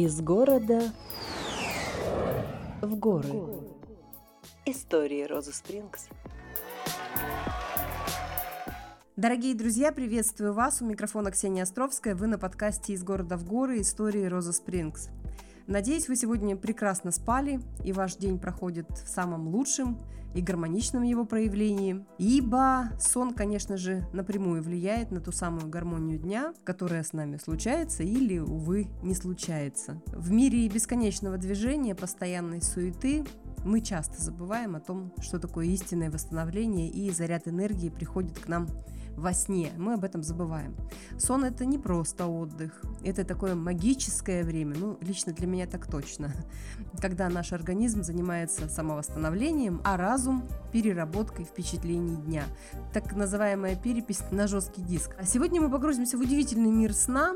Из города в горы. Истории Розы Спрингс. Дорогие друзья, приветствую вас. У микрофона Ксения Островская. Вы на подкасте «Из города в горы. Истории Розы Спрингс». Надеюсь, вы сегодня прекрасно спали, и ваш день проходит в самом лучшем и гармоничном его проявлении, ибо сон, конечно же, напрямую влияет на ту самую гармонию дня, которая с нами случается или, увы, не случается. В мире бесконечного движения, постоянной суеты мы часто забываем о том, что такое истинное восстановление и заряд энергии приходит к нам во сне. Мы об этом забываем. Сон это не просто отдых, это такое магическое время, ну, лично для меня так точно, когда наш организм занимается самовосстановлением, а разум переработкой впечатлений дня. Так называемая перепись на жесткий диск. А сегодня мы погрузимся в удивительный мир сна,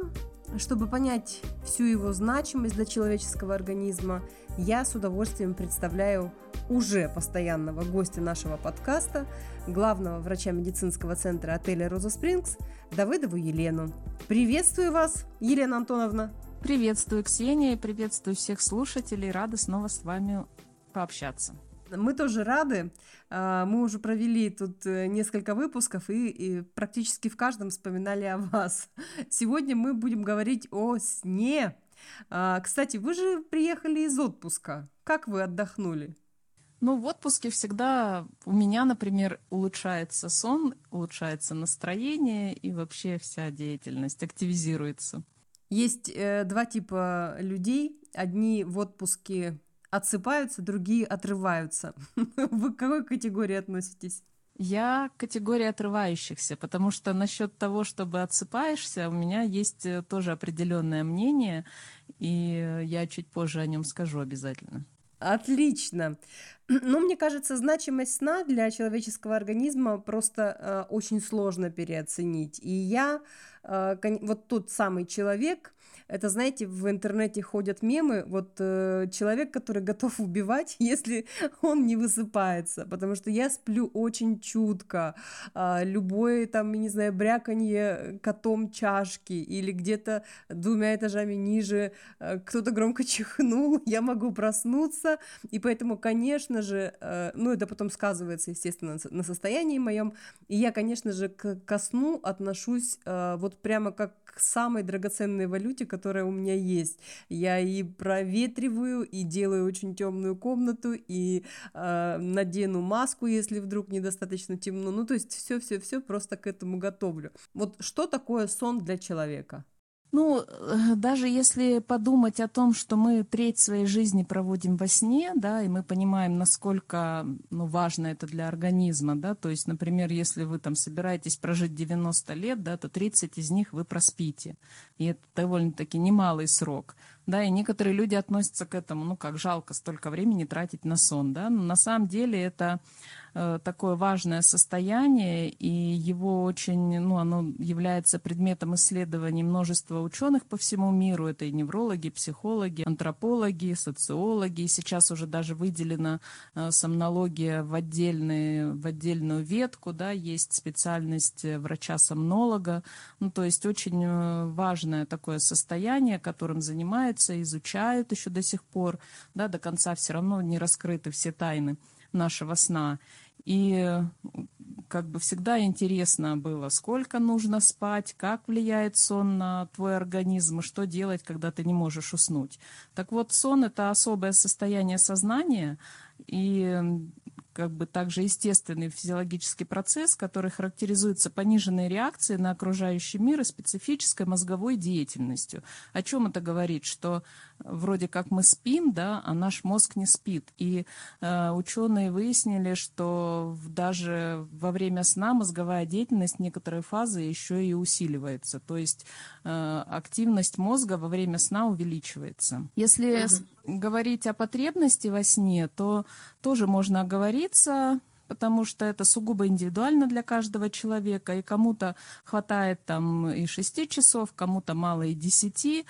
чтобы понять всю его значимость для человеческого организма, я с удовольствием представляю уже постоянного гостя нашего подкаста, главного врача медицинского центра отеля «Роза Спрингс» Давыдову Елену. Приветствую вас, Елена Антоновна. Приветствую, Ксения, и приветствую всех слушателей. Рада снова с вами пообщаться. Мы тоже рады. А, мы уже провели тут э, несколько выпусков и, и практически в каждом вспоминали о вас. Сегодня мы будем говорить о сне. А, кстати, вы же приехали из отпуска. Как вы отдохнули? Ну, в отпуске всегда у меня, например, улучшается сон, улучшается настроение и вообще вся деятельность активизируется. Есть э, два типа людей. Одни в отпуске отсыпаются, другие отрываются. Вы к какой категории относитесь? Я категория отрывающихся, потому что насчет того, чтобы отсыпаешься, у меня есть э, тоже определенное мнение, и я чуть позже о нем скажу обязательно. Отлично. Ну, мне кажется, значимость сна для человеческого организма просто э, очень сложно переоценить. И я, э, вот тот самый человек, это, знаете, в интернете ходят мемы, вот э, человек, который готов убивать, если он не высыпается, потому что я сплю очень чутко, э, любое там, не знаю, бряканье котом чашки или где-то двумя этажами ниже э, кто-то громко чихнул, я могу проснуться, и поэтому, конечно же, э, ну, это потом сказывается, естественно, на состоянии моем, и я, конечно же, к, ко сну отношусь э, вот прямо как самой драгоценной валюте, которая у меня есть. Я и проветриваю, и делаю очень темную комнату, и э, надену маску, если вдруг недостаточно темно. Ну, то есть все-все-все просто к этому готовлю. Вот что такое сон для человека? Ну, э, даже если подумать о том, что мы треть своей жизни проводим во сне, да, и мы понимаем, насколько ну, важно это для организма, да, то есть, например, если вы там собираетесь прожить 90 лет, да, то 30 из них вы проспите, и это довольно-таки немалый срок, да, и некоторые люди относятся к этому, ну, как жалко столько времени тратить на сон, да, но на самом деле это такое важное состояние, и его очень, ну, оно является предметом исследований множества ученых по всему миру. Это и неврологи, психологи, антропологи, социологи. И сейчас уже даже выделена э, сомнология в, отдельные, в отдельную ветку, да, есть специальность врача-сомнолога. Ну, то есть очень э, важное такое состояние, которым занимаются, изучают еще до сих пор, да, до конца все равно не раскрыты все тайны нашего сна. И как бы всегда интересно было, сколько нужно спать, как влияет сон на твой организм, и что делать, когда ты не можешь уснуть. Так вот, сон – это особое состояние сознания, и как бы также естественный физиологический процесс, который характеризуется пониженной реакцией на окружающий мир и специфической мозговой деятельностью. О чем это говорит? Что вроде как мы спим, да, а наш мозг не спит. И э, ученые выяснили, что даже во время сна мозговая деятельность некоторые фазы еще и усиливается. То есть э, активность мозга во время сна увеличивается. Если. Говорить о потребности во сне, то тоже можно оговориться, потому что это сугубо индивидуально для каждого человека, и кому-то хватает там и 6 часов, кому-то мало и 10.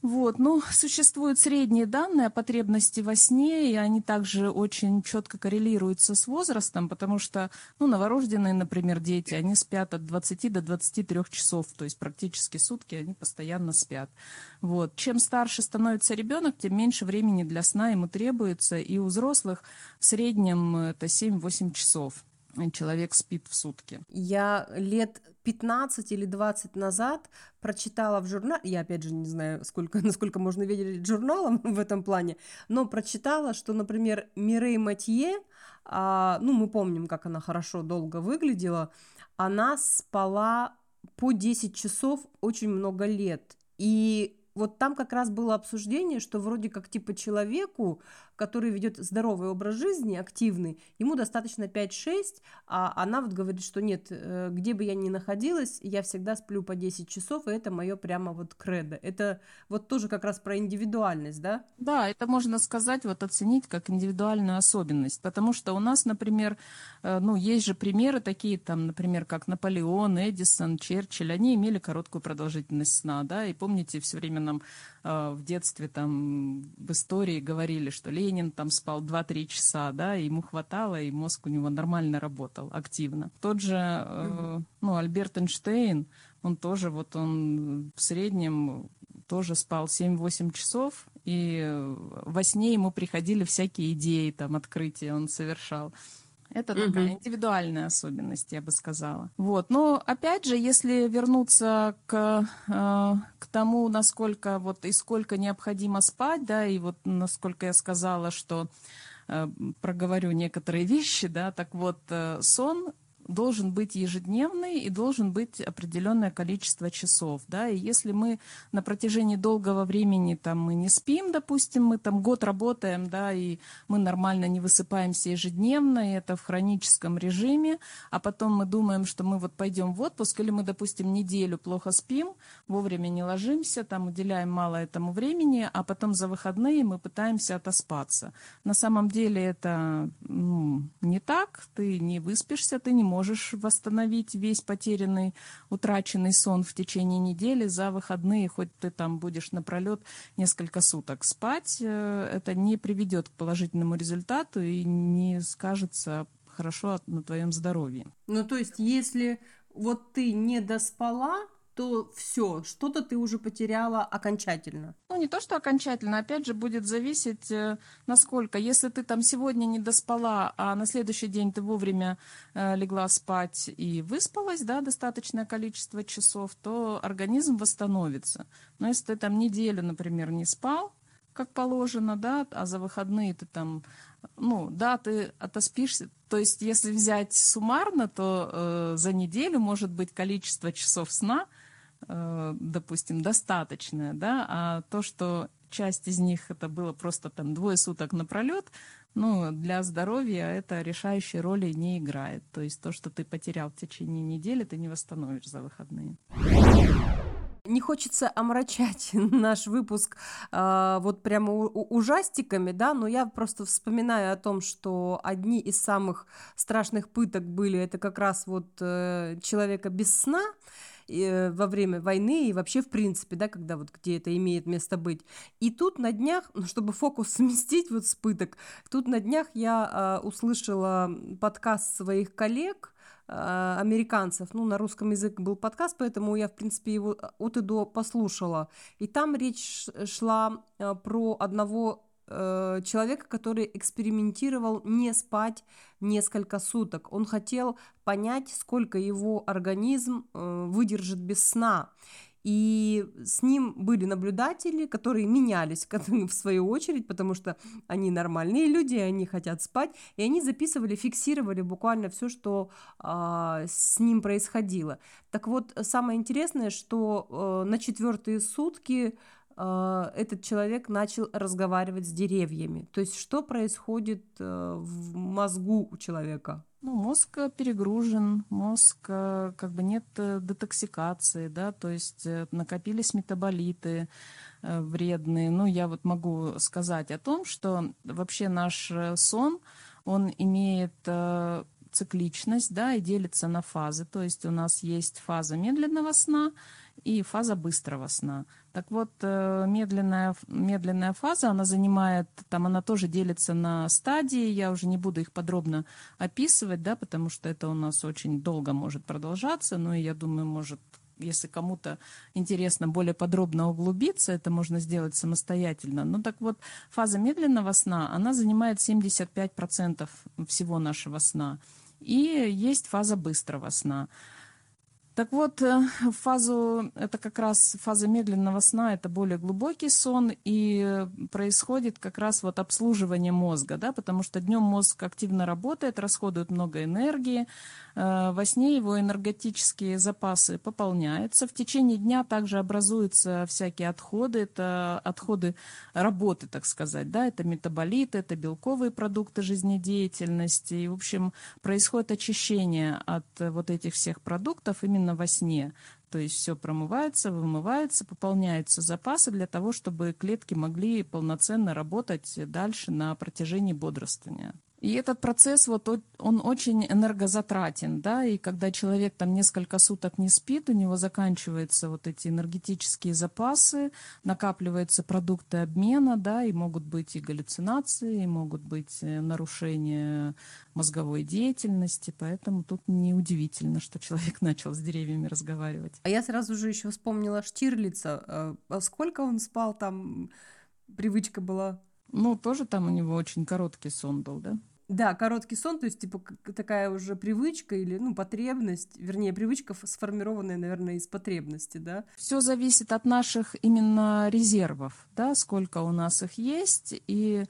Вот, ну, существуют средние данные о потребности во сне, и они также очень четко коррелируются с возрастом, потому что, ну, новорожденные, например, дети, они спят от 20 до 23 часов, то есть практически сутки они постоянно спят. Вот. Чем старше становится ребенок, тем меньше времени для сна ему требуется, и у взрослых в среднем это 7-8 часов человек спит в сутки. Я лет 15 или 20 назад прочитала в журнале, я опять же не знаю, сколько, насколько можно верить журналам в этом плане, но прочитала, что, например, Мирей Матье, а, ну, мы помним, как она хорошо долго выглядела, она спала по 10 часов очень много лет. И вот там как раз было обсуждение, что вроде как типа человеку который ведет здоровый образ жизни, активный, ему достаточно 5-6, а она вот говорит, что нет, э, где бы я ни находилась, я всегда сплю по 10 часов, и это мое прямо вот кредо. Это вот тоже как раз про индивидуальность, да? Да, это можно сказать, вот оценить как индивидуальную особенность, потому что у нас, например, э, ну, есть же примеры такие, там, например, как Наполеон, Эдисон, Черчилль, они имели короткую продолжительность сна, да, и помните, все время нам в детстве там в истории говорили, что Ленин там спал 2-3 часа, да, и ему хватало, и мозг у него нормально работал, активно. Тот же, э, ну, Альберт Эйнштейн, он тоже, вот он в среднем тоже спал 7-8 часов, и во сне ему приходили всякие идеи, там, открытия он совершал. Это угу. такая индивидуальная особенность, я бы сказала. Вот. Но опять же, если вернуться к, э, к тому, насколько вот и сколько необходимо спать, да, и вот насколько я сказала, что э, проговорю некоторые вещи, да, так вот, э, сон должен быть ежедневный и должен быть определенное количество часов, да, и если мы на протяжении долгого времени там мы не спим, допустим, мы там год работаем, да, и мы нормально не высыпаемся ежедневно, и это в хроническом режиме, а потом мы думаем, что мы вот пойдем в отпуск, или мы, допустим, неделю плохо спим, вовремя не ложимся, там уделяем мало этому времени, а потом за выходные мы пытаемся отоспаться. На самом деле это ну, не так, ты не выспишься, ты не можешь можешь восстановить весь потерянный, утраченный сон в течение недели за выходные, хоть ты там будешь напролет несколько суток спать, э, это не приведет к положительному результату и не скажется хорошо на твоем здоровье. Ну, то есть, если вот ты не доспала, то все, что-то ты уже потеряла окончательно. Ну, не то, что окончательно, опять же, будет зависеть, э, насколько. Если ты там сегодня не доспала, а на следующий день ты вовремя э, легла спать и выспалась, да, достаточное количество часов, то организм восстановится. Но если ты там неделю, например, не спал, как положено, да, а за выходные ты там, ну, да, ты отоспишься. То есть, если взять суммарно, то э, за неделю может быть количество часов сна – допустим, достаточное, да, а то, что часть из них это было просто там двое суток напролет, ну, для здоровья это решающей роли не играет. То есть то, что ты потерял в течение недели, ты не восстановишь за выходные. Не хочется омрачать наш выпуск э, вот прямо ужастиками, да, но я просто вспоминаю о том, что одни из самых страшных пыток были это как раз вот э, человека без сна, э, во время войны и вообще в принципе, да, когда вот где это имеет место быть. И тут на днях, ну, чтобы фокус сместить вот с пыток, тут на днях я э, услышала подкаст своих коллег, э, американцев, ну, на русском языке был подкаст, поэтому я, в принципе, его от и до послушала. И там речь шла про одного э, человека, который экспериментировал не спать несколько суток. Он хотел понять, сколько его организм э, выдержит без сна. И с ним были наблюдатели, которые менялись в свою очередь, потому что они нормальные люди, они хотят спать, и они записывали, фиксировали буквально все, что э, с ним происходило. Так вот, самое интересное, что э, на четвертые сутки этот человек начал разговаривать с деревьями. То есть что происходит э, в мозгу у человека? Ну, мозг перегружен, мозг э, как бы нет э, детоксикации, да, то есть накопились метаболиты вредные. Ну, я вот могу сказать о том, что вообще наш сон, он имеет цикличность, да, и делится на фазы. То есть у нас есть фаза медленного сна и фаза быстрого сна. Так вот, э, медленная, медленная фаза, она занимает, там она тоже делится на стадии, я уже не буду их подробно описывать, да, потому что это у нас очень долго может продолжаться, ну я думаю, может если кому-то интересно более подробно углубиться, это можно сделать самостоятельно. Ну так вот, фаза медленного сна, она занимает 75% всего нашего сна. И есть фаза быстрого сна. Так вот, э, фазу, это как раз фаза медленного сна, это более глубокий сон, и происходит как раз вот обслуживание мозга, да, потому что днем мозг активно работает, расходует много энергии, э, во сне его энергетические запасы пополняются, в течение дня также образуются всякие отходы, это отходы работы, так сказать, да, это метаболиты, это белковые продукты жизнедеятельности, и, в общем, происходит очищение от вот этих всех продуктов именно именно во сне. То есть все промывается, вымывается, пополняются запасы для того, чтобы клетки могли полноценно работать дальше на протяжении бодрствования. И этот процесс, вот он очень энергозатратен, да, и когда человек там несколько суток не спит, у него заканчиваются вот эти энергетические запасы, накапливаются продукты обмена, да, и могут быть и галлюцинации, и могут быть э, нарушения мозговой деятельности, поэтому тут неудивительно, что человек начал с деревьями разговаривать. А я сразу же еще вспомнила Штирлица. Э, а сколько он спал там? Привычка была ну, тоже там у него очень короткий сон был, да? Да, короткий сон, то есть, типа, такая уже привычка или, ну, потребность, вернее, привычка сформированная, наверное, из потребности, да? Все зависит от наших именно резервов, да, сколько у нас их есть, и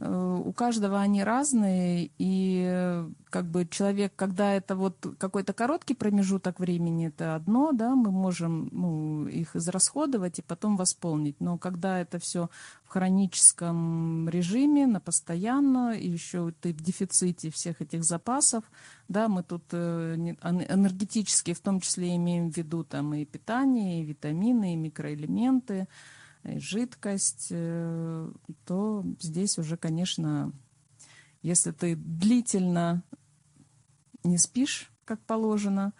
у каждого они разные, и э, как бы человек, когда это вот какой-то короткий промежуток времени, это одно, да, мы можем ну, их израсходовать и потом восполнить. Но когда это все в хроническом режиме, на постоянно, и еще ты в дефиците всех этих запасов, да, мы тут э, энергетически в том числе имеем в виду там и питание, и витамины, и микроэлементы, жидкость, э, то здесь уже, конечно, если ты длительно не спишь, как положено,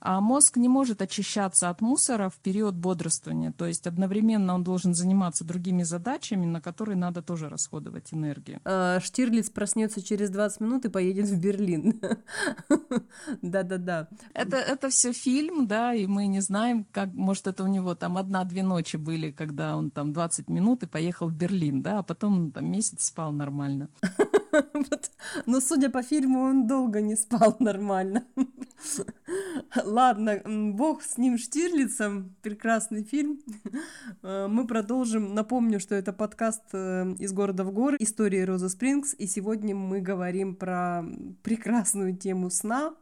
а мозг не может очищаться от мусора в период бодрствования. То есть одновременно он должен заниматься другими задачами, на которые надо тоже расходовать энергию. А, Штирлиц проснется через 20 минут и поедет в Берлин. Да-да-да. Это, это все фильм, да, и мы не знаем, как, может, это у него там одна-две ночи были, когда он там 20 минут и поехал в Берлин, да, а потом там месяц спал нормально. Но, судя по фильму, он долго не спал нормально. Ладно, бог с ним Штирлицем, прекрасный фильм. Э, мы продолжим. Напомню, что это подкаст э, из города в горы, истории Роза Спрингс, и сегодня мы говорим про прекрасную тему сна.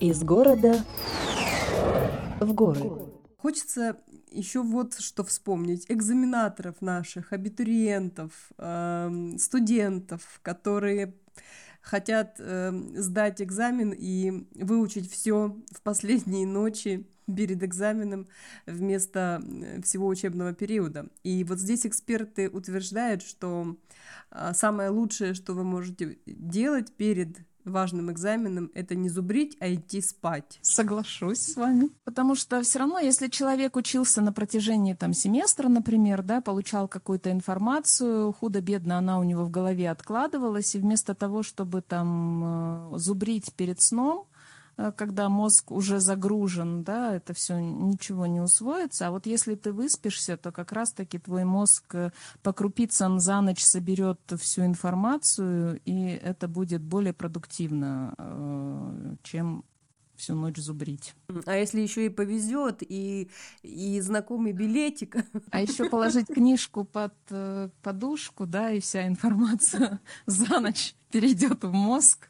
Из города в горы. Хочется еще вот что вспомнить. Экзаменаторов наших, абитуриентов, э, студентов, которые хотят э, сдать экзамен и выучить все в последние ночи перед экзаменом вместо э, всего учебного периода. И вот здесь эксперты утверждают, что э, самое лучшее, что вы можете делать перед важным экзаменом это не зубрить, а идти спать. Соглашусь с вами. Потому что все равно, если человек учился на протяжении там семестра, например, да, получал какую-то информацию, худо-бедно она у него в голове откладывалась, и вместо того, чтобы там э, зубрить перед сном, когда мозг уже загружен, да, это все ничего не усвоится. А вот если ты выспишься, то как раз-таки твой мозг э, по крупицам за ночь соберет всю информацию, и это будет более продуктивно, э, чем всю ночь зубрить. А если еще и повезет, и, и знакомый билетик. А еще положить книжку под подушку, да, и вся информация за ночь перейдет в мозг.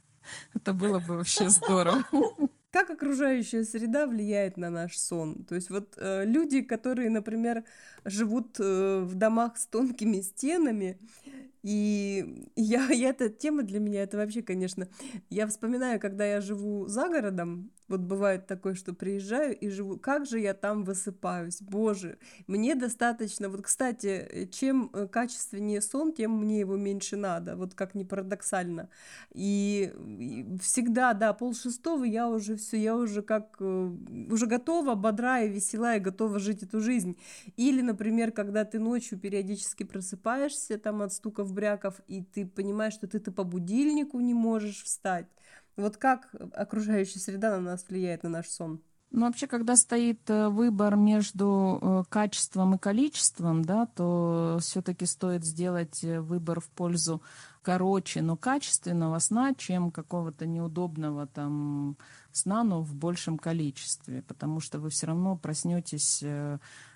Это было бы вообще здорово. Как окружающая среда влияет на наш сон? То есть вот э, люди, которые, например, живут э, в домах с тонкими стенами, И я, я эта тема для меня, это вообще, конечно, я вспоминаю, когда я живу за городом, вот бывает такое, что приезжаю и живу, как же я там высыпаюсь, боже, мне достаточно, вот, кстати, чем э, качественнее сон, тем мне его меньше надо, вот как ни парадоксально, и, и всегда, да, пол шестого я уже все, я уже как, э, уже готова, бодрая, веселая, готова жить эту жизнь, или, например, когда ты ночью периодически просыпаешься там от стуков бряков, и ты понимаешь, что ты-то по будильнику не можешь встать, вот как окружающая среда на нас влияет на наш сон? Ну, вообще, когда стоит э, выбор между э, качеством и количеством, да, то все-таки стоит сделать э, выбор в пользу короче, но качественного сна, чем какого-то неудобного там сна, но в большем количестве, потому что вы все равно проснетесь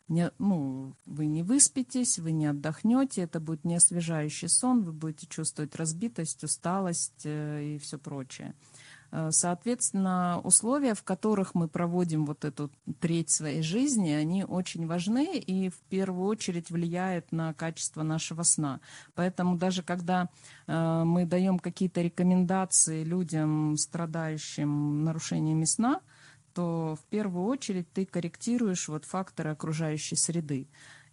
не, ну, вы не выспитесь, вы не отдохнете, это будет не освежающий сон, вы будете чувствовать разбитость, усталость и все прочее. Э, соответственно, условия, в которых мы проводим вот эту треть своей жизни, они очень важны и в первую очередь влияют на качество нашего сна. Поэтому даже когда э, мы даем какие-то рекомендации людям, страдающим нарушениями сна, что в первую очередь ты корректируешь вот факторы окружающей среды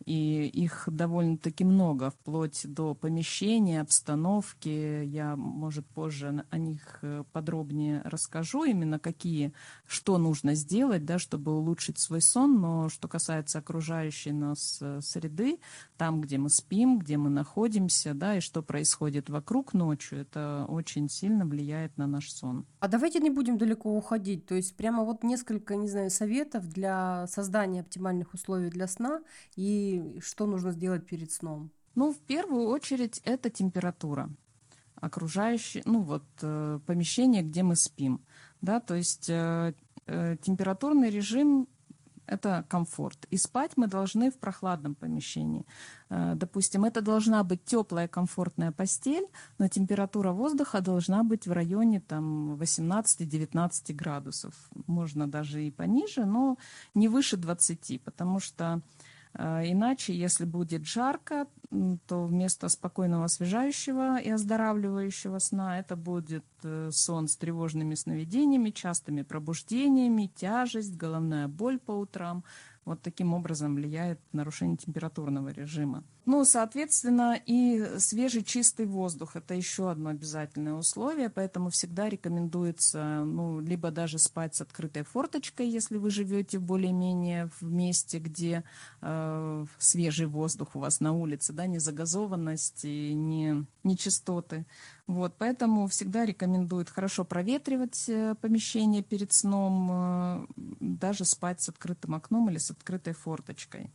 и их довольно-таки много, вплоть до помещения, обстановки. Я, может, позже о них э, подробнее расскажу, именно какие, что нужно сделать, да, чтобы улучшить свой сон. Но что касается окружающей нас э, среды, там, где мы спим, где мы находимся, да, и что происходит вокруг ночью, это очень сильно влияет на наш сон. А давайте не будем далеко уходить. То есть прямо вот несколько, не знаю, советов для создания оптимальных условий для сна и что нужно сделать перед сном? Ну, в первую очередь, это температура окружающее, ну вот э, помещение, где мы спим, да, то есть э, э, температурный режим это комфорт. И спать мы должны в прохладном помещении. Допустим, это должна быть теплая, комфортная постель, но температура воздуха должна быть в районе там, 18-19 градусов. Можно даже и пониже, но не выше 20, потому что иначе, если будет жарко, то вместо спокойного освежающего и оздоравливающего сна это будет э, сон с тревожными сновидениями, частыми пробуждениями, тяжесть, головная боль по утрам, вот таким образом влияет нарушение температурного режима. Ну, соответственно, и свежий чистый воздух – это еще одно обязательное условие, поэтому всегда рекомендуется, ну, либо даже спать с открытой форточкой, если вы живете более-менее в месте, где э, свежий воздух у вас на улице, да, не загазованность и не нечистоты. Вот, поэтому всегда рекомендуют хорошо проветривать э, помещение перед сном, э, даже спать с открытым окном или с открытой форточкой.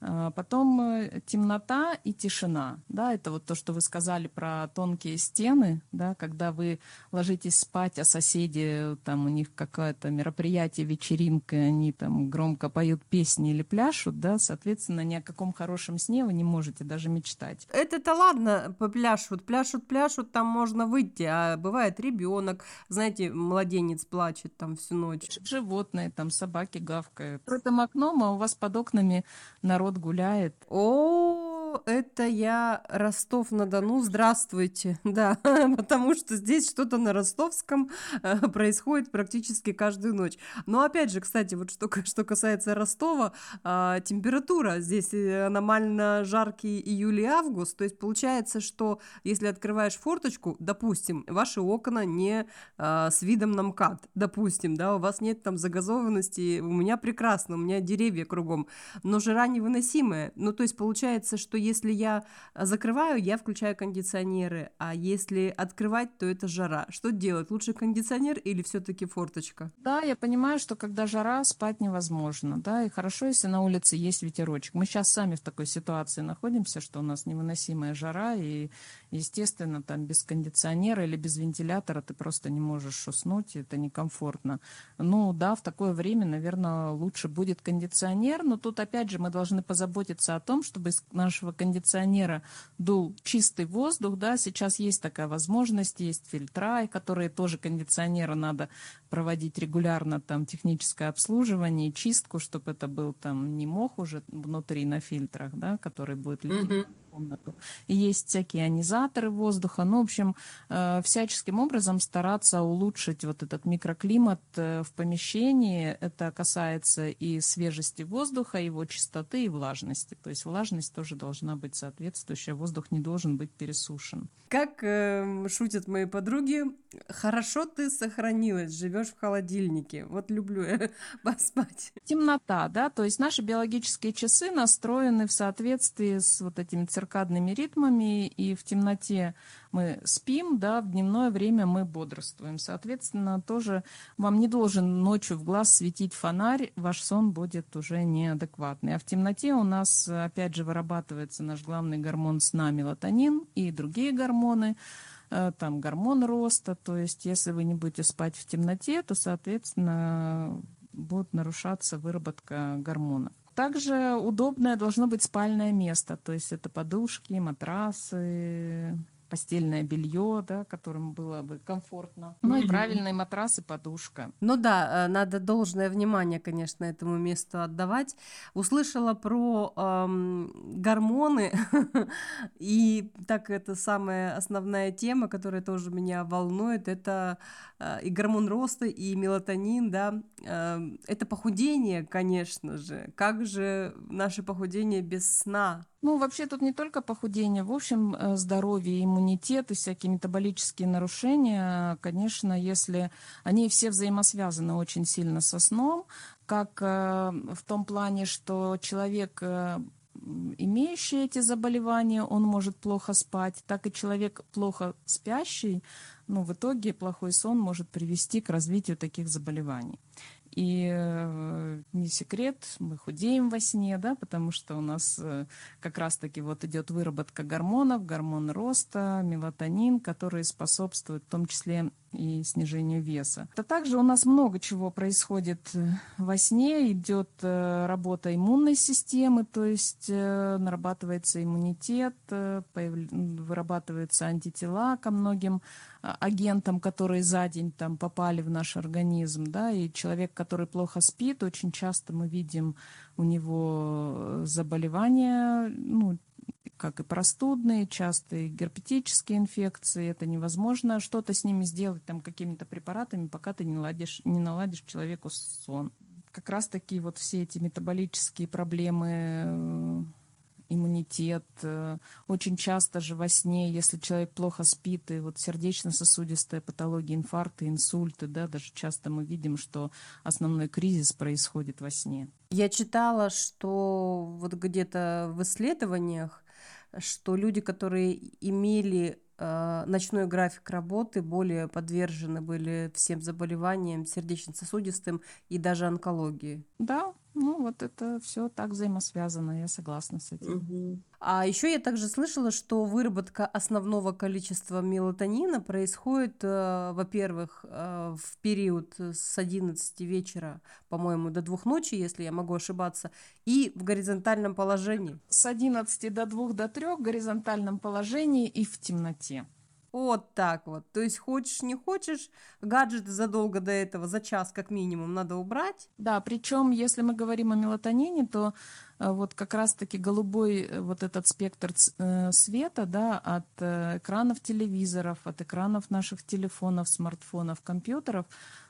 А, потом э, темнота и тишина. Да, это вот то, что вы сказали про тонкие стены, да, когда вы ложитесь спать, а соседи, там у них какое-то мероприятие, вечеринка, они там громко поют песни или пляшут, да, соответственно, ни о каком хорошем сне вы не можете даже мечтать. Это-то ладно, попляшут, пляшут, пляшут, там можно выйти, а бывает ребенок, знаете, младенец плачет там всю ночь. Животные, там собаки гавкают. Открытым окном, а у вас под окнами народ народ гуляет. О, это я Ростов-на-Дону. Здравствуйте. Да, потому что здесь что-то на ростовском э, происходит практически каждую ночь. Но опять же, кстати, вот что, что касается Ростова, а, температура здесь э, аномально жаркий июль и август. То есть получается, что если открываешь форточку, допустим, ваши окна не а, с видом на МКАД, допустим, да, у вас нет там загазованности, у меня прекрасно, у меня деревья кругом, но жара не выносит невыносимое. Ну, то есть получается, что если я а, закрываю, я включаю кондиционеры, а если открывать, то это жара. Что делать? Лучше кондиционер или все-таки форточка? Да, я понимаю, что когда жара, спать невозможно, да, и хорошо, если на улице есть ветерочек. Мы сейчас сами в такой ситуации находимся, что у нас невыносимая жара, и, естественно, там без кондиционера или без вентилятора ты просто не можешь уснуть, это некомфортно. Ну, да, в такое время, наверное, лучше будет кондиционер, но тут, опять же, мы должны позаботиться о том, чтобы из нашего кондиционера дул чистый воздух, да, сейчас есть такая возможность, есть фильтра, которые тоже кондиционеру надо проводить регулярно, там, техническое обслуживание, чистку, чтобы это был там не мох уже внутри на фильтрах, да, который будет... Mm-hmm комнату. Есть всякие ионизаторы воздуха. Ну, в общем, э, всяческим образом стараться улучшить вот этот микроклимат э, в помещении. Это касается и свежести воздуха, его чистоты и влажности. То есть влажность тоже должна быть соответствующая. Воздух не должен быть пересушен. Как э, шутят мои подруги, хорошо ты сохранилась, живешь в холодильнике. Вот люблю я поспать. Темнота, да, то есть наши биологические часы настроены в соответствии с вот этими циркадными ритмами, и в темноте мы спим, да, в дневное время мы бодрствуем. Соответственно, тоже вам не должен ночью в глаз светить фонарь, ваш сон будет уже неадекватный. А в темноте у нас, опять же, вырабатывается наш главный гормон сна мелатонин и другие гормоны, э, там гормон роста, то есть если вы не будете спать в темноте, то, соответственно, будет нарушаться выработка гормонов. Также удобное должно быть спальное место, то есть это подушки, матрасы, постельное белье, да, которым было бы комфортно. Ну и правильный матрас и подушка. Ну да, э, надо должное внимание, конечно, этому месту отдавать. Услышала про эм, гормоны, и так это самая основная тема, которая тоже меня волнует, это э, и гормон роста, и мелатонин, да, э, это похудение, конечно же. Как же наше похудение без сна? Ну, вообще тут не только похудение, в общем, э, здоровье, иммунитет и всякие метаболические нарушения, конечно, если они все взаимосвязаны очень сильно со сном, как э, в том плане, что человек э, имеющий эти заболевания, он может плохо спать, так и человек плохо спящий, ну, в итоге плохой сон может привести к развитию таких заболеваний. И э, не секрет, мы худеем во сне, да, потому что у нас э, как раз-таки вот идет выработка гормонов, гормон роста, мелатонин, которые способствуют в том числе и снижению веса. А также у нас много чего происходит э, во сне, идет э, работа иммунной системы, то есть э, нарабатывается иммунитет, вырабатываются антитела ко многим а, агентам, которые за день там попали в наш организм, да, и человек, который плохо спит, очень часто мы видим у него заболевания, ну, как и простудные, частые герпетические инфекции. Это невозможно что-то с ними сделать там какими-то препаратами, пока ты не, ладишь, не наладишь человеку сон. Как раз таки вот все эти метаболические проблемы э, иммунитет. Э, очень часто же во сне, если человек плохо спит, и вот сердечно-сосудистая патология, инфаркты, инсульты, да, даже часто мы видим, что основной кризис происходит во сне. Я читала, что вот где-то в исследованиях что люди, которые имели э, ночной график работы, более подвержены были всем заболеваниям сердечно-сосудистым и даже онкологии. Да, ну, вот это все так взаимосвязано, я согласна с этим. Угу. А еще я также слышала, что выработка основного количества мелатонина происходит, э, во-первых, э, в период с 11 вечера, по-моему, до 2 ночи, если я могу ошибаться, и в горизонтальном положении. С 11 до 2 до 3 в горизонтальном положении и в темноте. Вот так вот. То есть хочешь, не хочешь, гаджеты задолго до этого, за час как минимум, надо убрать. Да, причем, если мы говорим о мелатонине, то э, вот как раз-таки голубой э, вот этот спектр э, света, да, от экранов телевизоров, от экранов наших телефонов, смартфонов, компьютеров,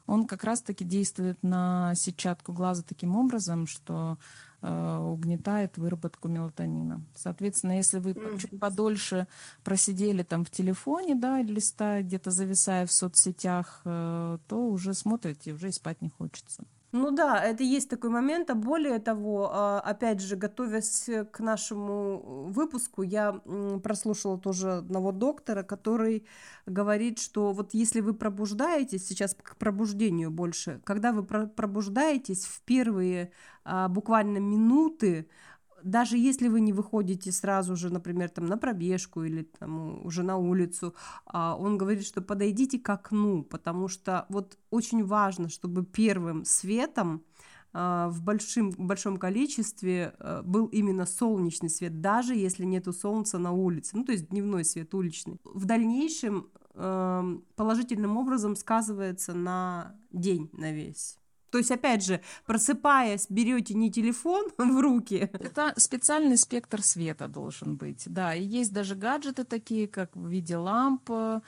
он как раз-таки действует на сетчатку глаза таким образом, что угнетает выработку мелатонина. Соответственно, если вы mm-hmm. чуть подольше просидели там в телефоне, да, листая, где-то зависая в соцсетях, э, то уже смотрите, уже и спать не хочется. Ну да, это есть такой момент, а более того, а, опять же, готовясь к нашему выпуску, я прослушала тоже одного доктора, который говорит, что вот если вы пробуждаетесь, сейчас к пробуждению больше, когда вы пробуждаетесь в первые буквально минуты, даже если вы не выходите сразу же, например, там на пробежку или там уже на улицу, а, он говорит, что подойдите к окну, потому что вот очень важно, чтобы первым светом а, в большим, большом количестве а, был именно солнечный свет, даже если нету солнца на улице, ну то есть дневной свет уличный. В дальнейшем положительным образом сказывается на день, на весь. То есть, опять же, просыпаясь, берете не телефон в руки. Это специальный спектр света должен быть, да. И есть даже гаджеты такие, как в виде ламп, э,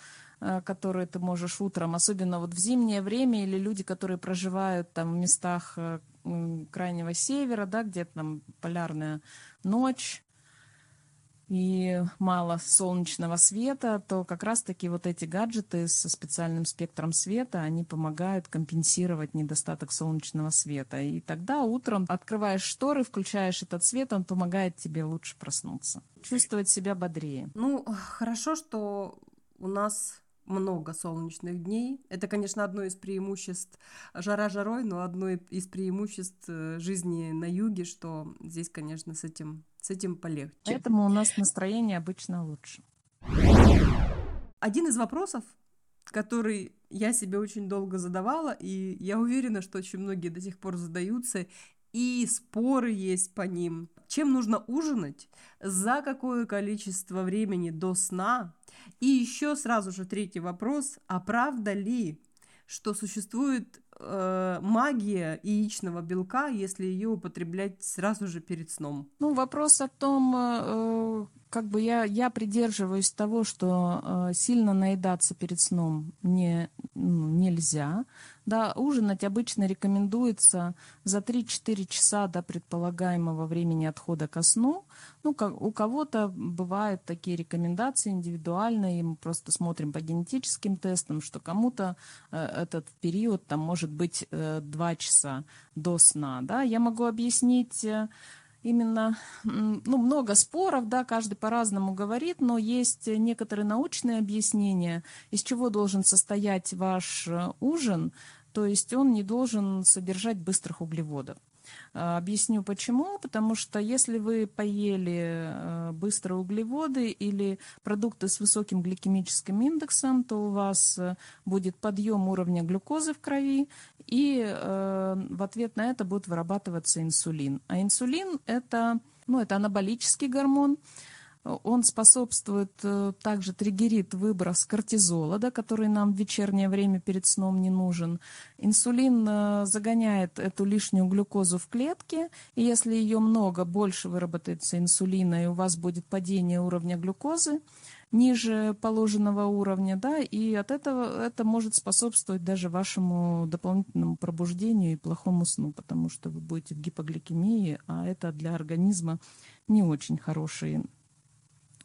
которые ты можешь утром, особенно вот в зимнее время, или люди, которые проживают там в местах э, крайнего севера, да, где там полярная ночь, и мало солнечного света, то как раз-таки вот эти гаджеты со специальным спектром света, они помогают компенсировать недостаток солнечного света. И тогда утром открываешь шторы, включаешь этот свет, он помогает тебе лучше проснуться, чувствовать себя бодрее. Ну, хорошо, что у нас много солнечных дней. Это, конечно, одно из преимуществ жара жарой, но одно из преимуществ э, жизни на юге, что здесь, конечно, с этим, с этим полегче. Поэтому у нас настроение обычно лучше. Один из вопросов, который я себе очень долго задавала, и я уверена, что очень многие до сих пор задаются, и споры есть по ним. Чем нужно ужинать, за какое количество времени до сна, и еще сразу же третий вопрос, а правда ли, что существует э, магия яичного белка, если ее употреблять сразу же перед сном? Ну, вопрос о том, э, как бы я, я придерживаюсь того, что э, сильно наедаться перед сном не, ну, нельзя. Да, ужинать обычно рекомендуется за 3-4 часа до предполагаемого времени отхода ко сну. Ну, как, у кого-то бывают такие рекомендации индивидуальные, мы просто смотрим по генетическим тестам, что кому-то э, этот период там может быть э, 2 часа до сна. Да? Я могу объяснить... Э, именно, ну, много споров, да, каждый по-разному говорит, но есть некоторые научные объяснения, из чего должен состоять ваш э, ужин, то есть он не должен содержать быстрых углеводов. А, объясню почему. Потому что если вы поели э, быстрые углеводы или продукты с высоким гликемическим индексом, то у вас э, будет подъем уровня глюкозы в крови, и э, в ответ на это будет вырабатываться инсулин. А инсулин это, ну, это анаболический гормон, он способствует, э, также триггерит выброс кортизола, да, который нам в вечернее время перед сном не нужен. Инсулин э, загоняет эту лишнюю глюкозу в клетки, и если ее много, больше выработается инсулина, и у вас будет падение уровня глюкозы, ниже положенного уровня, да, и от этого это может способствовать даже вашему дополнительному пробуждению и плохому сну, потому что вы будете в гипогликемии, а это для организма не очень хороший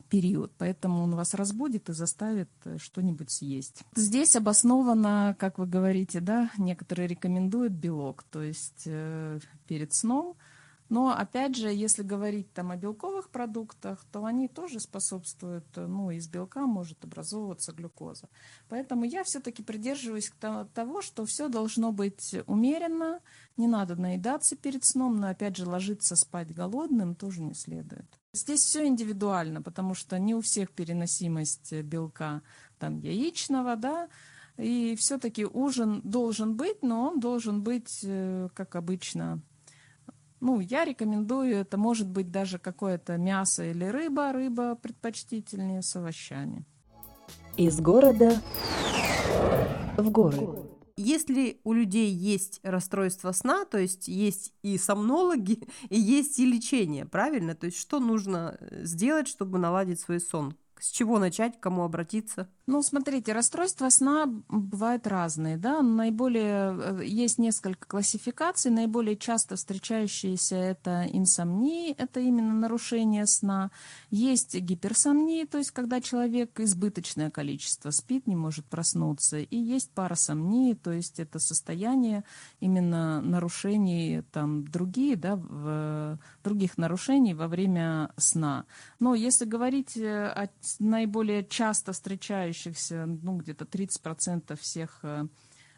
период, поэтому он вас разбудит и заставит э, что-нибудь съесть. Здесь обосновано, как вы говорите, да, некоторые рекомендуют белок, то есть э, перед сном но, опять же, если говорить там о белковых продуктах, то они тоже способствуют, ну, из белка может образовываться глюкоза. Поэтому я все-таки придерживаюсь того, что все должно быть умеренно, не надо наедаться перед сном, но, опять же, ложиться спать голодным тоже не следует. Здесь все индивидуально, потому что не у всех переносимость белка там яичного, да, и все-таки ужин должен быть, но он должен быть, э, как обычно, ну, я рекомендую, это может быть даже какое-то мясо или рыба, рыба предпочтительнее с овощами. Из города в горы. Если у людей есть расстройство сна, то есть есть и сомнологи, и есть и лечение, правильно? То есть что нужно сделать, чтобы наладить свой сон? С чего начать, к кому обратиться? Ну, смотрите, расстройства сна бывают разные, да, наиболее, э, есть несколько классификаций, наиболее часто встречающиеся это инсомнии, это именно нарушение сна, есть гиперсомнии, то есть когда человек избыточное количество спит, не может проснуться, и есть парасомнии, то есть это состояние именно нарушений, там, другие, да, в, других нарушений во время сна. Но если говорить э, о наиболее часто встречающихся встречающихся, ну, где-то 30% всех э,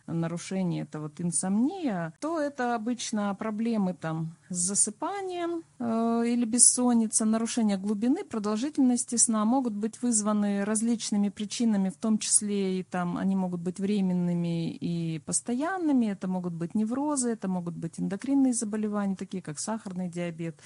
нарушений это вот инсомния, то это обычно проблемы там с засыпанием э, или бессонница, нарушение глубины, продолжительности сна могут быть вызваны различными причинами, в том числе и там они могут быть временными и постоянными, это могут быть неврозы, это могут быть эндокринные заболевания, такие как сахарный диабет,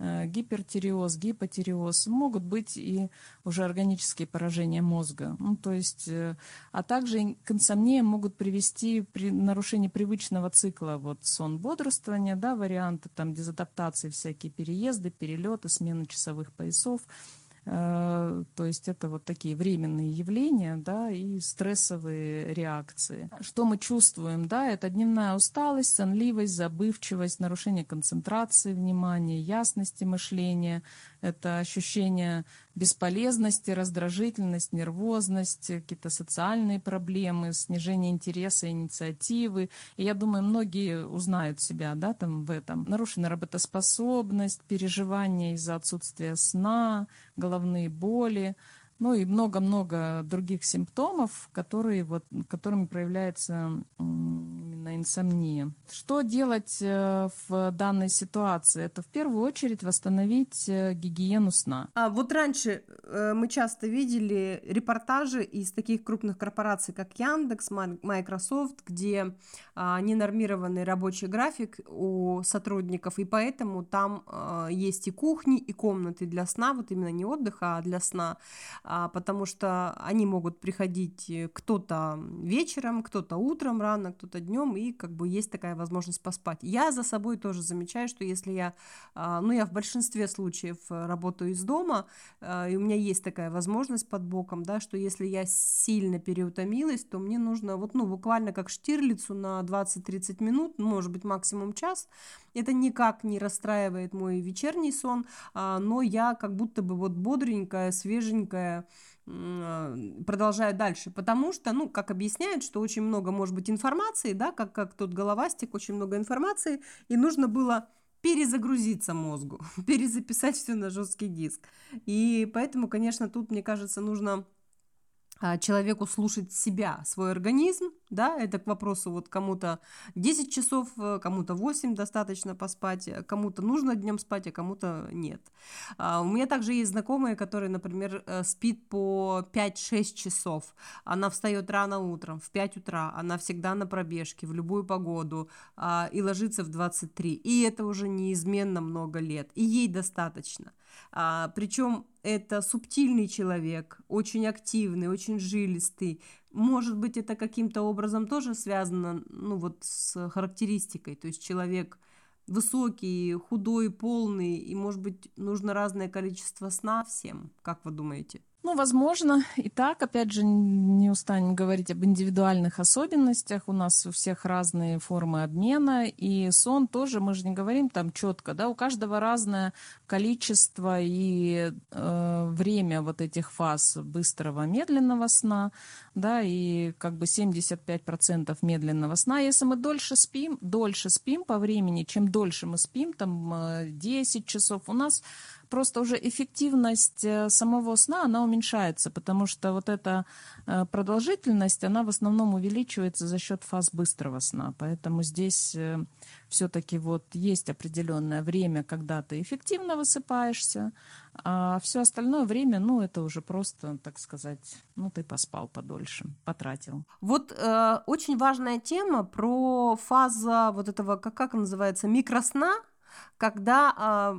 гипертиреоз, гипотиреоз, могут быть и уже органические поражения мозга. Ну, то есть, э, а также к инсомнии могут привести при нарушении привычного цикла, вот сон бодрствования, да, варианты там дезадаптации, всякие переезды, перелеты, смена часовых поясов – Э, то есть это вот такие временные явления, да, и стрессовые реакции. Что мы чувствуем, да, это дневная усталость, сонливость, забывчивость, нарушение концентрации внимания, ясности мышления, это ощущение бесполезности, раздражительность, нервозность, какие-то социальные проблемы, снижение интереса, инициативы. И я думаю, многие узнают себя да, там в этом. Нарушена работоспособность, переживания из-за отсутствия сна, головные боли ну и много-много других симптомов, которые вот, которыми проявляется именно инсомния. Что делать э, в данной ситуации? Это в первую очередь восстановить э, гигиену сна. А вот раньше э, мы часто видели репортажи из таких крупных корпораций, как Яндекс, Microsoft, где а, ненормированный рабочий график у сотрудников, и поэтому там есть и кухни, и комнаты для сна, вот именно не отдыха, а для сна а, потому что они могут приходить э, кто-то вечером, кто-то утром рано, кто-то днем, и как бы есть такая возможность поспать. Я за собой тоже замечаю, что если я, а, ну я в большинстве случаев э, работаю из дома, а, и у меня есть такая возможность под боком, да, что если я сильно переутомилась, то мне нужно вот, ну, буквально как штирлицу на 20-30 минут, ну, может быть, максимум час. Это никак не расстраивает мой вечерний сон, но я как будто бы вот бодренькая, свеженькая, продолжаю дальше, потому что, ну, как объясняют, что очень много может быть информации, да, как, как тот головастик, очень много информации, и нужно было перезагрузиться мозгу, перезаписать все на жесткий диск. И поэтому, конечно, тут, мне кажется, нужно а, человеку слушать себя, свой организм, да, это к вопросу, вот кому-то 10 часов, э, кому-то 8 достаточно поспать, э, кому-то нужно днем спать, а кому-то нет. А, у меня также есть знакомые, которые, например, э, спит по 5-6 часов, она встает рано утром, в 5 утра, она всегда на пробежке, в любую погоду, а, и ложится в 23, и это уже неизменно много лет, и ей достаточно. А, причем это субтильный человек, очень активный, очень жилистый. Может быть, это каким-то образом тоже связано, ну вот, с характеристикой. То есть человек высокий, худой, полный, и, может быть, нужно разное количество сна всем. Как вы думаете? Ну, возможно, и так, опять же, не устанем говорить об индивидуальных особенностях. У нас у всех разные формы обмена, и сон тоже, мы же не говорим там четко, да, у каждого разное количество и э, время вот этих фаз быстрого, медленного сна, да, и как бы 75% медленного сна. Если мы дольше спим, дольше спим по времени, чем дольше мы спим, там 10 э, часов, у нас просто уже эффективность э, самого сна, она уменьшается, потому что вот эта э, продолжительность, она в основном увеличивается за счет фаз быстрого сна. Поэтому здесь э, все-таки вот есть определенное время, когда ты эффективно высыпаешься, а все остальное время, ну, это уже просто, так сказать, ну, ты поспал подольше, потратил. Вот э, очень важная тема про фаза вот этого, как, как называется, микросна, когда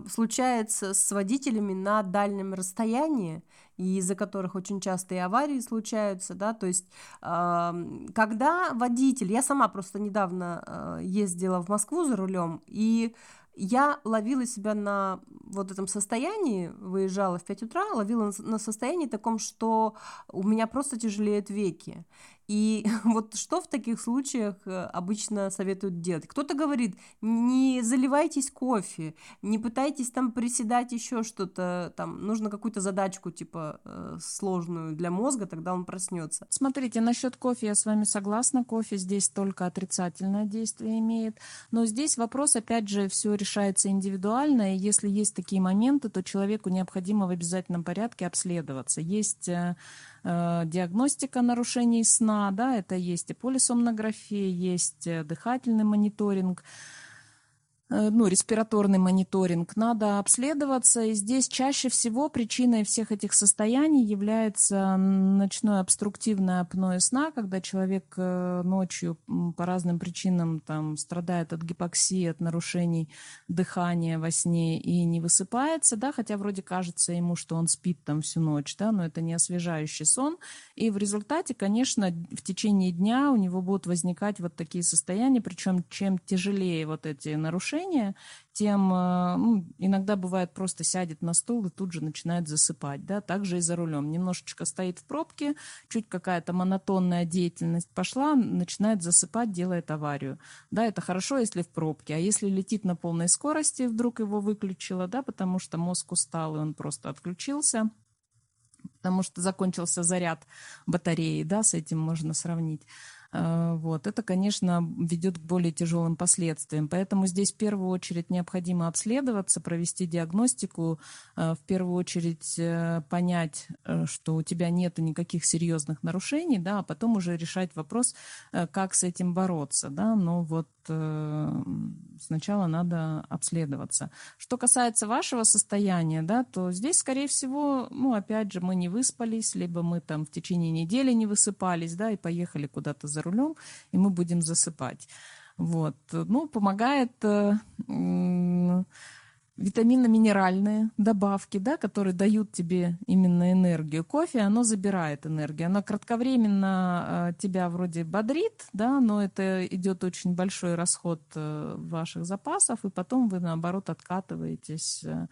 э, случается с водителями на дальнем расстоянии, и из-за которых очень часто и аварии случаются, да, то есть э, когда водитель, я сама просто недавно э, ездила в Москву за рулем, и я ловила себя на вот этом состоянии, выезжала в 5 утра, ловила на состоянии таком, что у меня просто тяжелеют веки. И вот что в таких случаях э, обычно советуют делать? Кто-то говорит, не заливайтесь кофе, не пытайтесь там приседать еще что-то, там нужно какую-то задачку типа э, сложную для мозга, тогда он проснется. Смотрите, насчет кофе я с вами согласна, кофе здесь только отрицательное действие имеет, но здесь вопрос, опять же, все решается индивидуально, и если есть такие моменты, то человеку необходимо в обязательном порядке обследоваться. Есть э, диагностика нарушений сна, да, это есть и полисомнография, есть э, дыхательный мониторинг. Э, ну, респираторный мониторинг, надо обследоваться. И здесь чаще всего причиной всех этих состояний является ночное обструктивное апноэ сна, когда человек э, ночью по разным причинам там, страдает от гипоксии, от нарушений дыхания во сне и не высыпается, да, хотя вроде кажется ему, что он спит там всю ночь, да, но это не освежающий сон. И в результате, конечно, в течение дня у него будут возникать вот такие состояния, причем чем тяжелее вот эти нарушения, движение, тем э, ну, иногда бывает просто сядет на стул и тут же начинает засыпать. Да? Также и за рулем. Немножечко стоит в пробке, чуть какая-то монотонная деятельность пошла, начинает засыпать, делает аварию. Да, это хорошо, если в пробке. А если летит на полной скорости, вдруг его выключило, да, потому что мозг устал, и он просто отключился, потому что закончился заряд батареи, да, с этим можно сравнить вот. Это, конечно, ведет к более тяжелым последствиям. Поэтому здесь в первую очередь необходимо обследоваться, провести диагностику, э, в первую очередь э, понять, что у тебя нет никаких серьезных нарушений, да, а потом уже решать вопрос, как с этим бороться. Да. Но вот сначала надо обследоваться. Что касается вашего состояния, да, то здесь, скорее всего, ну, опять же, мы не выспались, либо мы там в течение недели не высыпались, да, и поехали куда-то за рулем, и мы будем засыпать. Вот. Ну, помогает э, витаминно-минеральные добавки, да, которые дают тебе именно энергию. Кофе, оно забирает энергию. Оно кратковременно э, тебя вроде бодрит, да, но это идет очень большой расход э, ваших запасов, и потом вы, наоборот, откатываетесь э,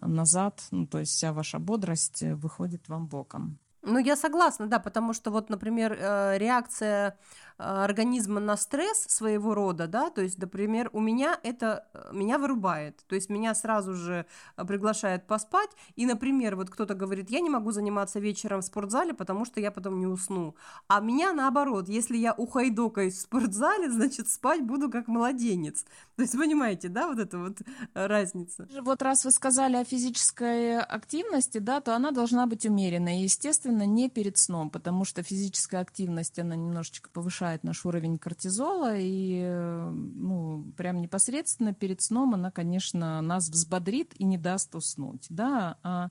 назад, ну, то есть вся ваша бодрость выходит вам боком. Ну, я согласна, да, потому что вот, например, реакция а, организма на стресс своего рода, да, то есть, например, у меня это, э, меня вырубает, то есть меня сразу же э, приглашает поспать, и, например, вот кто-то говорит, я не могу заниматься вечером в спортзале, потому что я потом не усну, а меня наоборот, если я ухайдокаюсь в спортзале, значит, спать буду как младенец, то есть, понимаете, да, вот это вот э, разница. Вот раз вы сказали о физической активности, да, то она должна быть умеренной, естественно, не перед сном, потому что физическая активность, она немножечко повышает повышает наш уровень кортизола, и ну, прям непосредственно перед сном она, конечно, нас взбодрит и не даст уснуть. Да? А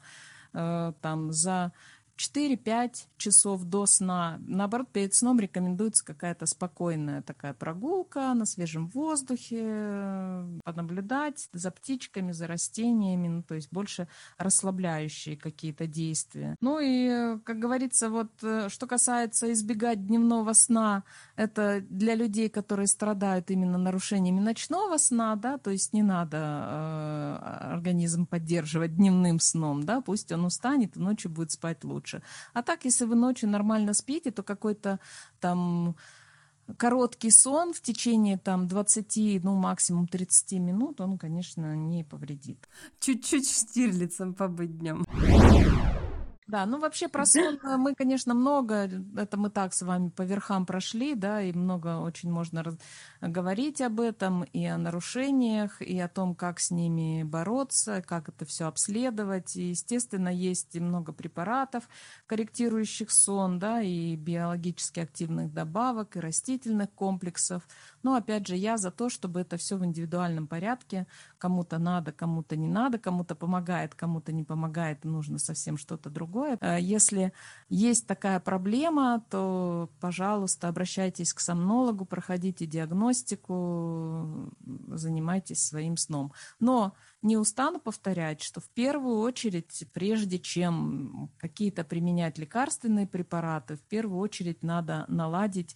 э, там за 4-5 часов до сна. Наоборот, перед сном рекомендуется какая-то спокойная такая прогулка на свежем воздухе, понаблюдать за птичками, за растениями, ну, то есть больше расслабляющие какие-то действия. Ну и, как говорится, вот э, что касается избегать дневного сна, это для людей, которые страдают именно нарушениями ночного сна, да, то есть не надо э, организм поддерживать дневным сном, да, пусть он устанет и ночью будет спать лучше лучше. А так, если вы ночью нормально спите, то какой-то там короткий сон в течение там 20, ну максимум 30 минут, он, конечно, не повредит. Чуть-чуть штирлицем побыть днем. Да, ну вообще про сон э, мы, конечно, много, это мы так с вами по верхам прошли, да, и много очень можно раз, говорить об этом, и о нарушениях, и о том, как с ними бороться, как это все обследовать. И, естественно, есть и много препаратов, корректирующих сон, да, и биологически активных добавок, и растительных комплексов. Но, опять же, я за то, чтобы это все в индивидуальном порядке. Кому-то надо, кому-то не надо, кому-то помогает, кому-то не помогает, нужно совсем что-то другое. Э, если есть такая проблема, то, пожалуйста, обращайтесь к сомнологу, проходите диагностику, занимайтесь своим сном. Но не устану повторять, что в первую очередь, прежде чем какие-то применять лекарственные препараты, в первую очередь надо наладить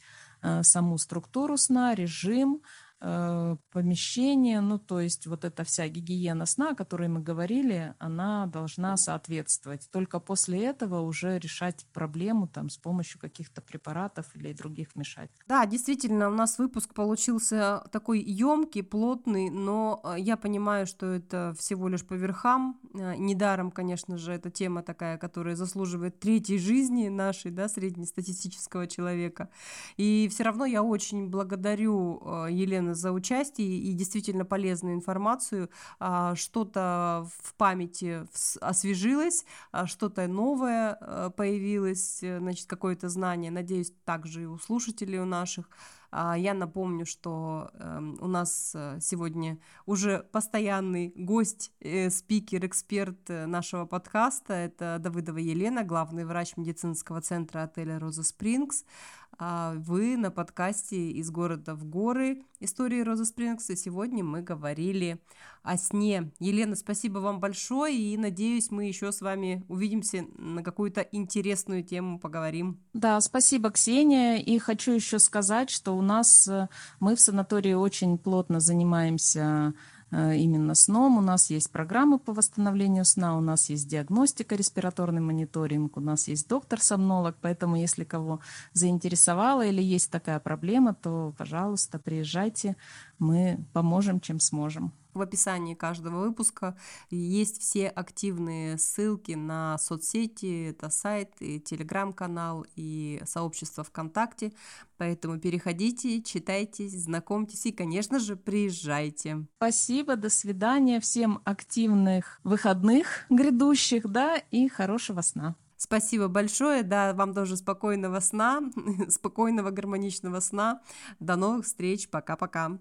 саму структуру сна, режим, Э, помещение, ну то есть вот эта вся гигиена сна, о которой мы говорили, она должна соответствовать. Только после этого уже решать проблему там с помощью каких-то препаратов или других вмешательств. Да, действительно, у нас выпуск получился такой емкий, плотный, но э, я понимаю, что это всего лишь по верхам. Э, недаром, конечно же, эта тема такая, которая заслуживает третьей жизни нашей, да, среднестатистического человека. И все равно я очень благодарю Елену Елена, за участие и действительно полезную информацию. А, что-то в памяти освежилось, а, что-то новое э, появилось, э, значит, какое-то знание. Надеюсь, также и у слушателей у наших. А, я напомню, что эм, у нас э, сегодня уже постоянный гость, спикер, эксперт нашего подкаста. Это Давыдова Елена, главный врач медицинского центра отеля «Роза Спрингс». А вы на подкасте «Из города в горы. Истории Роза Спрингс». И сегодня мы говорили о сне. Елена, спасибо вам большое, и надеюсь, мы еще с вами увидимся на какую-то интересную тему поговорим. Да, спасибо, Ксения. И хочу еще сказать, что у нас э, мы в санатории очень плотно занимаемся именно сном. У нас есть программы по восстановлению сна, у нас есть диагностика, респираторный мониторинг, у нас есть доктор-сомнолог, поэтому если кого заинтересовало или есть такая проблема, то, пожалуйста, приезжайте, мы поможем, чем сможем. В описании каждого выпуска есть все активные ссылки на соцсети, это сайт, и телеграм-канал, и сообщество ВКонтакте. Поэтому переходите, читайте, знакомьтесь и, конечно же, приезжайте. Спасибо, до свидания, всем активных выходных грядущих, да, и хорошего сна. Спасибо большое, да, вам тоже спокойного сна, спокойного гармоничного сна. До новых встреч, пока-пока.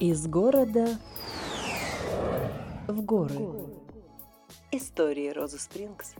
Из города в горы. Истории Розы Спрингс